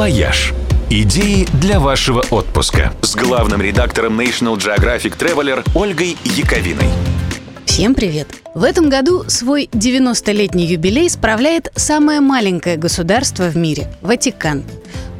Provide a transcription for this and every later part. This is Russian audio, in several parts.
«Вояж». Идеи для вашего отпуска с главным редактором National Geographic Traveler Ольгой Яковиной. Всем привет! В этом году свой 90-летний юбилей справляет самое маленькое государство в мире – Ватикан.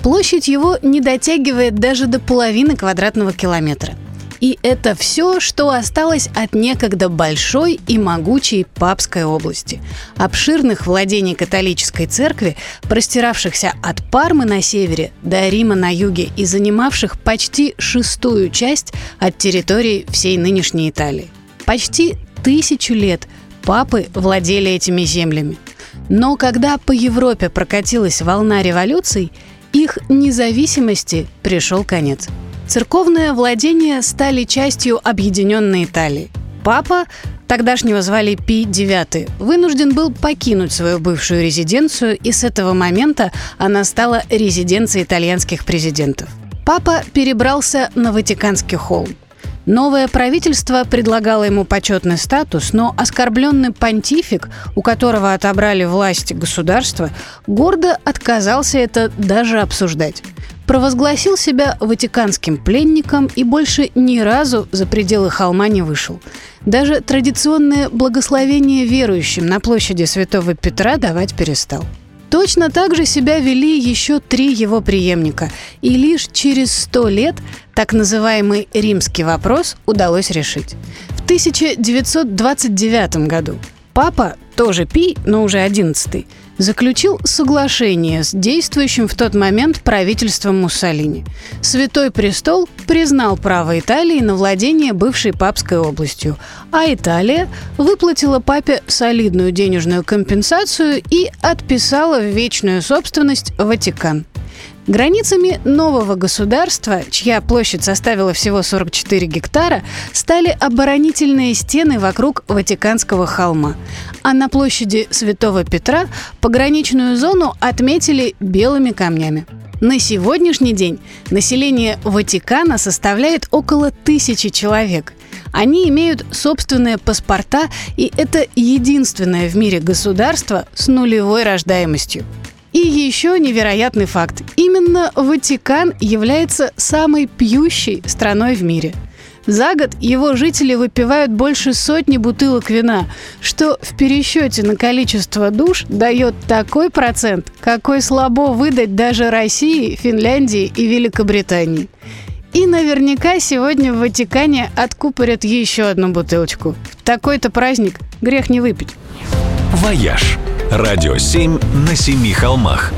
Площадь его не дотягивает даже до половины квадратного километра – и это все, что осталось от некогда большой и могучей Папской области. Обширных владений католической церкви, простиравшихся от Пармы на севере до Рима на юге и занимавших почти шестую часть от территории всей нынешней Италии. Почти тысячу лет папы владели этими землями. Но когда по Европе прокатилась волна революций, их независимости пришел конец – Церковные владения стали частью объединенной Италии. Папа, тогдашнего звали Пи IX, вынужден был покинуть свою бывшую резиденцию, и с этого момента она стала резиденцией итальянских президентов. Папа перебрался на Ватиканский холм. Новое правительство предлагало ему почетный статус, но оскорбленный понтифик, у которого отобрали власть государства, гордо отказался это даже обсуждать провозгласил себя ватиканским пленником и больше ни разу за пределы холма не вышел. Даже традиционное благословение верующим на площади Святого Петра давать перестал. Точно так же себя вели еще три его преемника, и лишь через сто лет так называемый римский вопрос удалось решить. В 1929 году папа, тоже Пи, но уже одиннадцатый, заключил соглашение с действующим в тот момент правительством Муссолини. Святой престол признал право Италии на владение бывшей папской областью, а Италия выплатила папе солидную денежную компенсацию и отписала в вечную собственность Ватикан. Границами нового государства, чья площадь составила всего 44 гектара, стали оборонительные стены вокруг Ватиканского холма. А на площади Святого Петра пограничную зону отметили белыми камнями. На сегодняшний день население Ватикана составляет около тысячи человек. Они имеют собственные паспорта, и это единственное в мире государство с нулевой рождаемостью. И еще невероятный факт. Именно Ватикан является самой пьющей страной в мире. За год его жители выпивают больше сотни бутылок вина, что в пересчете на количество душ дает такой процент, какой слабо выдать даже России, Финляндии и Великобритании. И наверняка сегодня в Ватикане откупорят еще одну бутылочку. Такой-то праздник грех не выпить. «Вояж» Радио 7 на семи холмах.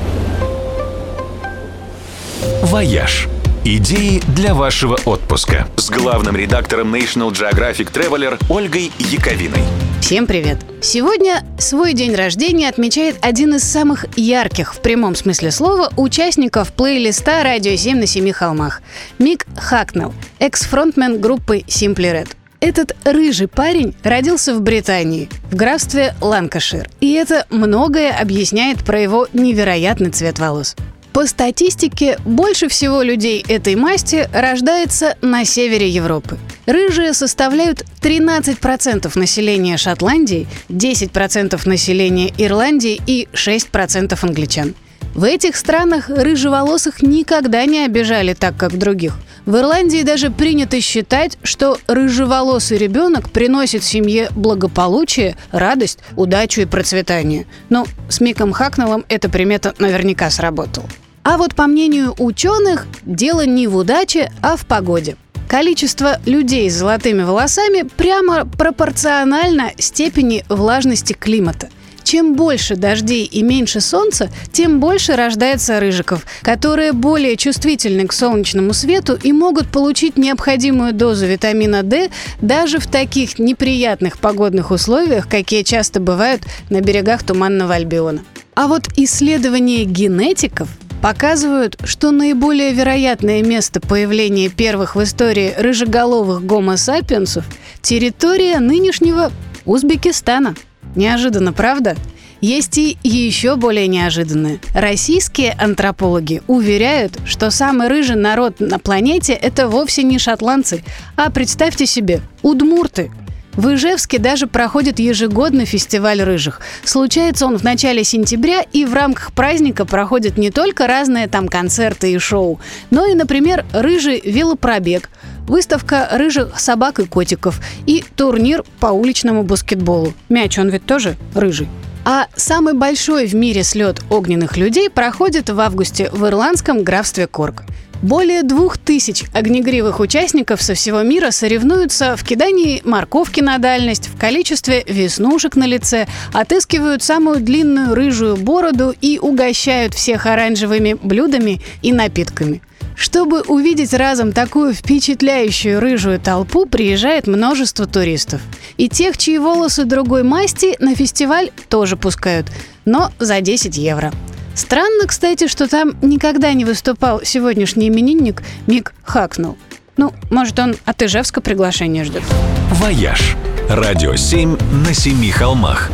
«Вояж» Идеи для вашего отпуска с главным редактором National Geographic Traveler Ольгой Яковиной. Всем привет! Сегодня свой день рождения отмечает один из самых ярких, в прямом смысле слова, участников плейлиста «Радио 7 на семи холмах» – Мик Хакнелл, экс-фронтмен группы Simply Red. Этот рыжий парень родился в Британии, в графстве Ланкашир. И это многое объясняет про его невероятный цвет волос. По статистике, больше всего людей этой масти рождается на севере Европы. Рыжие составляют 13% населения Шотландии, 10% населения Ирландии и 6% англичан. В этих странах рыжеволосых никогда не обижали так, как других. В Ирландии даже принято считать, что рыжеволосый ребенок приносит семье благополучие, радость, удачу и процветание. Но с Миком Хакнеллом эта примета наверняка сработала. А вот по мнению ученых, дело не в удаче, а в погоде. Количество людей с золотыми волосами прямо пропорционально степени влажности климата – чем больше дождей и меньше солнца, тем больше рождается рыжиков, которые более чувствительны к солнечному свету и могут получить необходимую дозу витамина D даже в таких неприятных погодных условиях, какие часто бывают на берегах Туманного Альбиона. А вот исследования генетиков показывают, что наиболее вероятное место появления первых в истории рыжеголовых гомо сапиенсов – территория нынешнего Узбекистана – Неожиданно, правда? Есть и еще более неожиданное. Российские антропологи уверяют, что самый рыжий народ на планете – это вовсе не шотландцы, а представьте себе, удмурты. В Ижевске даже проходит ежегодный фестиваль рыжих. Случается он в начале сентября, и в рамках праздника проходят не только разные там концерты и шоу, но и, например, рыжий велопробег, выставка рыжих собак и котиков и турнир по уличному баскетболу. Мяч он ведь тоже рыжий. А самый большой в мире слет огненных людей проходит в августе в ирландском графстве Корк. Более двух тысяч огнегривых участников со всего мира соревнуются в кидании морковки на дальность, в количестве веснушек на лице, отыскивают самую длинную рыжую бороду и угощают всех оранжевыми блюдами и напитками. Чтобы увидеть разом такую впечатляющую рыжую толпу, приезжает множество туристов. И тех, чьи волосы другой масти, на фестиваль тоже пускают, но за 10 евро. Странно, кстати, что там никогда не выступал сегодняшний именинник Мик Хакнелл. Ну, может, он от Ижевска приглашение ждет. «Вояж» – радио 7 на семи холмах.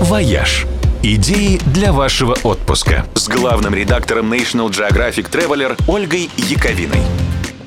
«Вояж» – идеи для вашего отпуска с главным редактором National Geographic Traveler Ольгой Яковиной.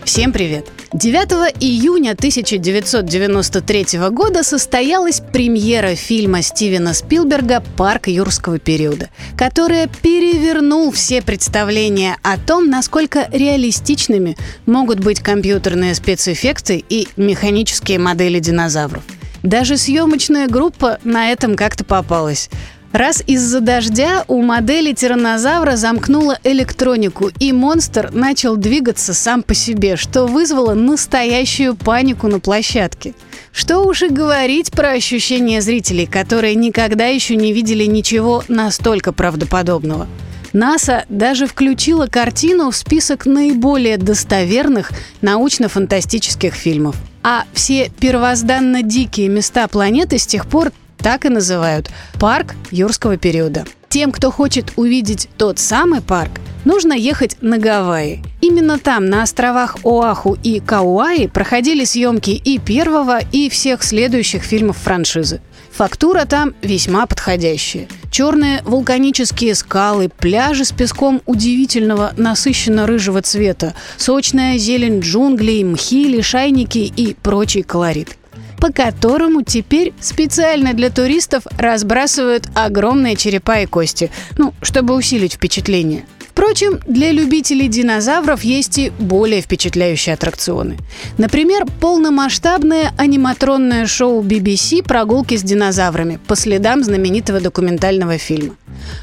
Всем привет! 9 июня 1993 года состоялась премьера фильма Стивена Спилберга «Парк юрского периода», которая перевернул все представления о том, насколько реалистичными могут быть компьютерные спецэффекты и механические модели динозавров. Даже съемочная группа на этом как-то попалась. Раз из-за дождя у модели тираннозавра замкнула электронику, и монстр начал двигаться сам по себе, что вызвало настоящую панику на площадке. Что уж и говорить про ощущения зрителей, которые никогда еще не видели ничего настолько правдоподобного. НАСА даже включила картину в список наиболее достоверных научно-фантастических фильмов. А все первозданно дикие места планеты с тех пор так и называют – парк юрского периода. Тем, кто хочет увидеть тот самый парк, нужно ехать на Гавайи. Именно там, на островах Оаху и Кауаи, проходили съемки и первого, и всех следующих фильмов франшизы. Фактура там весьма подходящая. Черные вулканические скалы, пляжи с песком удивительного насыщенно-рыжего цвета, сочная зелень джунглей, мхи, лишайники и прочий колорит по которому теперь специально для туристов разбрасывают огромные черепа и кости, ну, чтобы усилить впечатление. Впрочем, для любителей динозавров есть и более впечатляющие аттракционы. Например, полномасштабное аниматронное шоу BBC «Прогулки с динозаврами» по следам знаменитого документального фильма.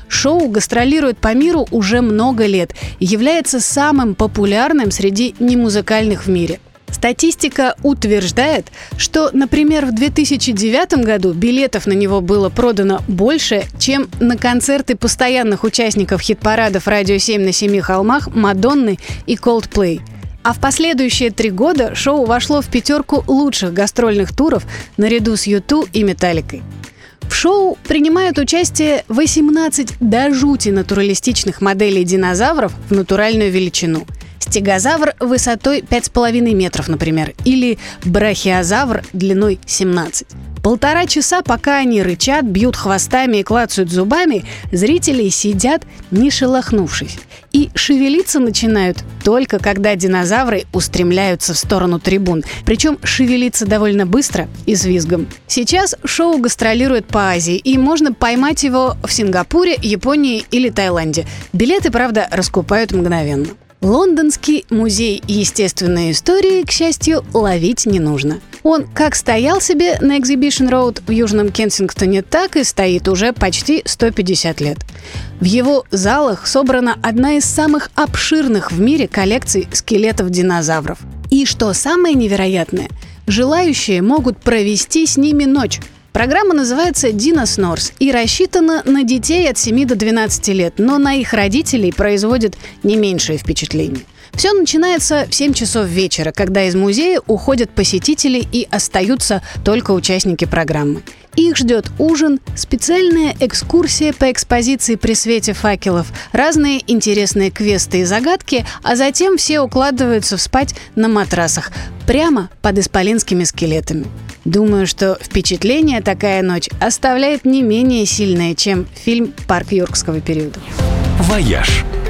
Шоу гастролирует по миру уже много лет и является самым популярным среди немузыкальных в мире – Статистика утверждает, что, например, в 2009 году билетов на него было продано больше, чем на концерты постоянных участников хит-парадов «Радио 7 на семи холмах» Мадонны и Coldplay. А в последующие три года шоу вошло в пятерку лучших гастрольных туров наряду с Юту и Металликой. В шоу принимают участие 18 до жути натуралистичных моделей динозавров в натуральную величину – стегозавр высотой 5,5 метров, например, или брахиозавр длиной 17. Полтора часа, пока они рычат, бьют хвостами и клацают зубами, зрители сидят, не шелохнувшись. И шевелиться начинают только когда динозавры устремляются в сторону трибун. Причем шевелиться довольно быстро и с визгом. Сейчас шоу гастролирует по Азии, и можно поймать его в Сингапуре, Японии или Таиланде. Билеты, правда, раскупают мгновенно. Лондонский музей естественной истории, к счастью, ловить не нужно. Он как стоял себе на Exhibition Road в Южном Кенсингтоне, так и стоит уже почти 150 лет. В его залах собрана одна из самых обширных в мире коллекций скелетов динозавров. И что самое невероятное, желающие могут провести с ними ночь, Программа называется «Дина Снорс» и рассчитана на детей от 7 до 12 лет, но на их родителей производит не меньшее впечатление. Все начинается в 7 часов вечера, когда из музея уходят посетители и остаются только участники программы. Их ждет ужин, специальная экскурсия по экспозиции при свете факелов, разные интересные квесты и загадки, а затем все укладываются спать на матрасах, прямо под исполинскими скелетами. Думаю, что впечатление такая ночь оставляет не менее сильное, чем фильм «Парк юрского периода». «Вояж» –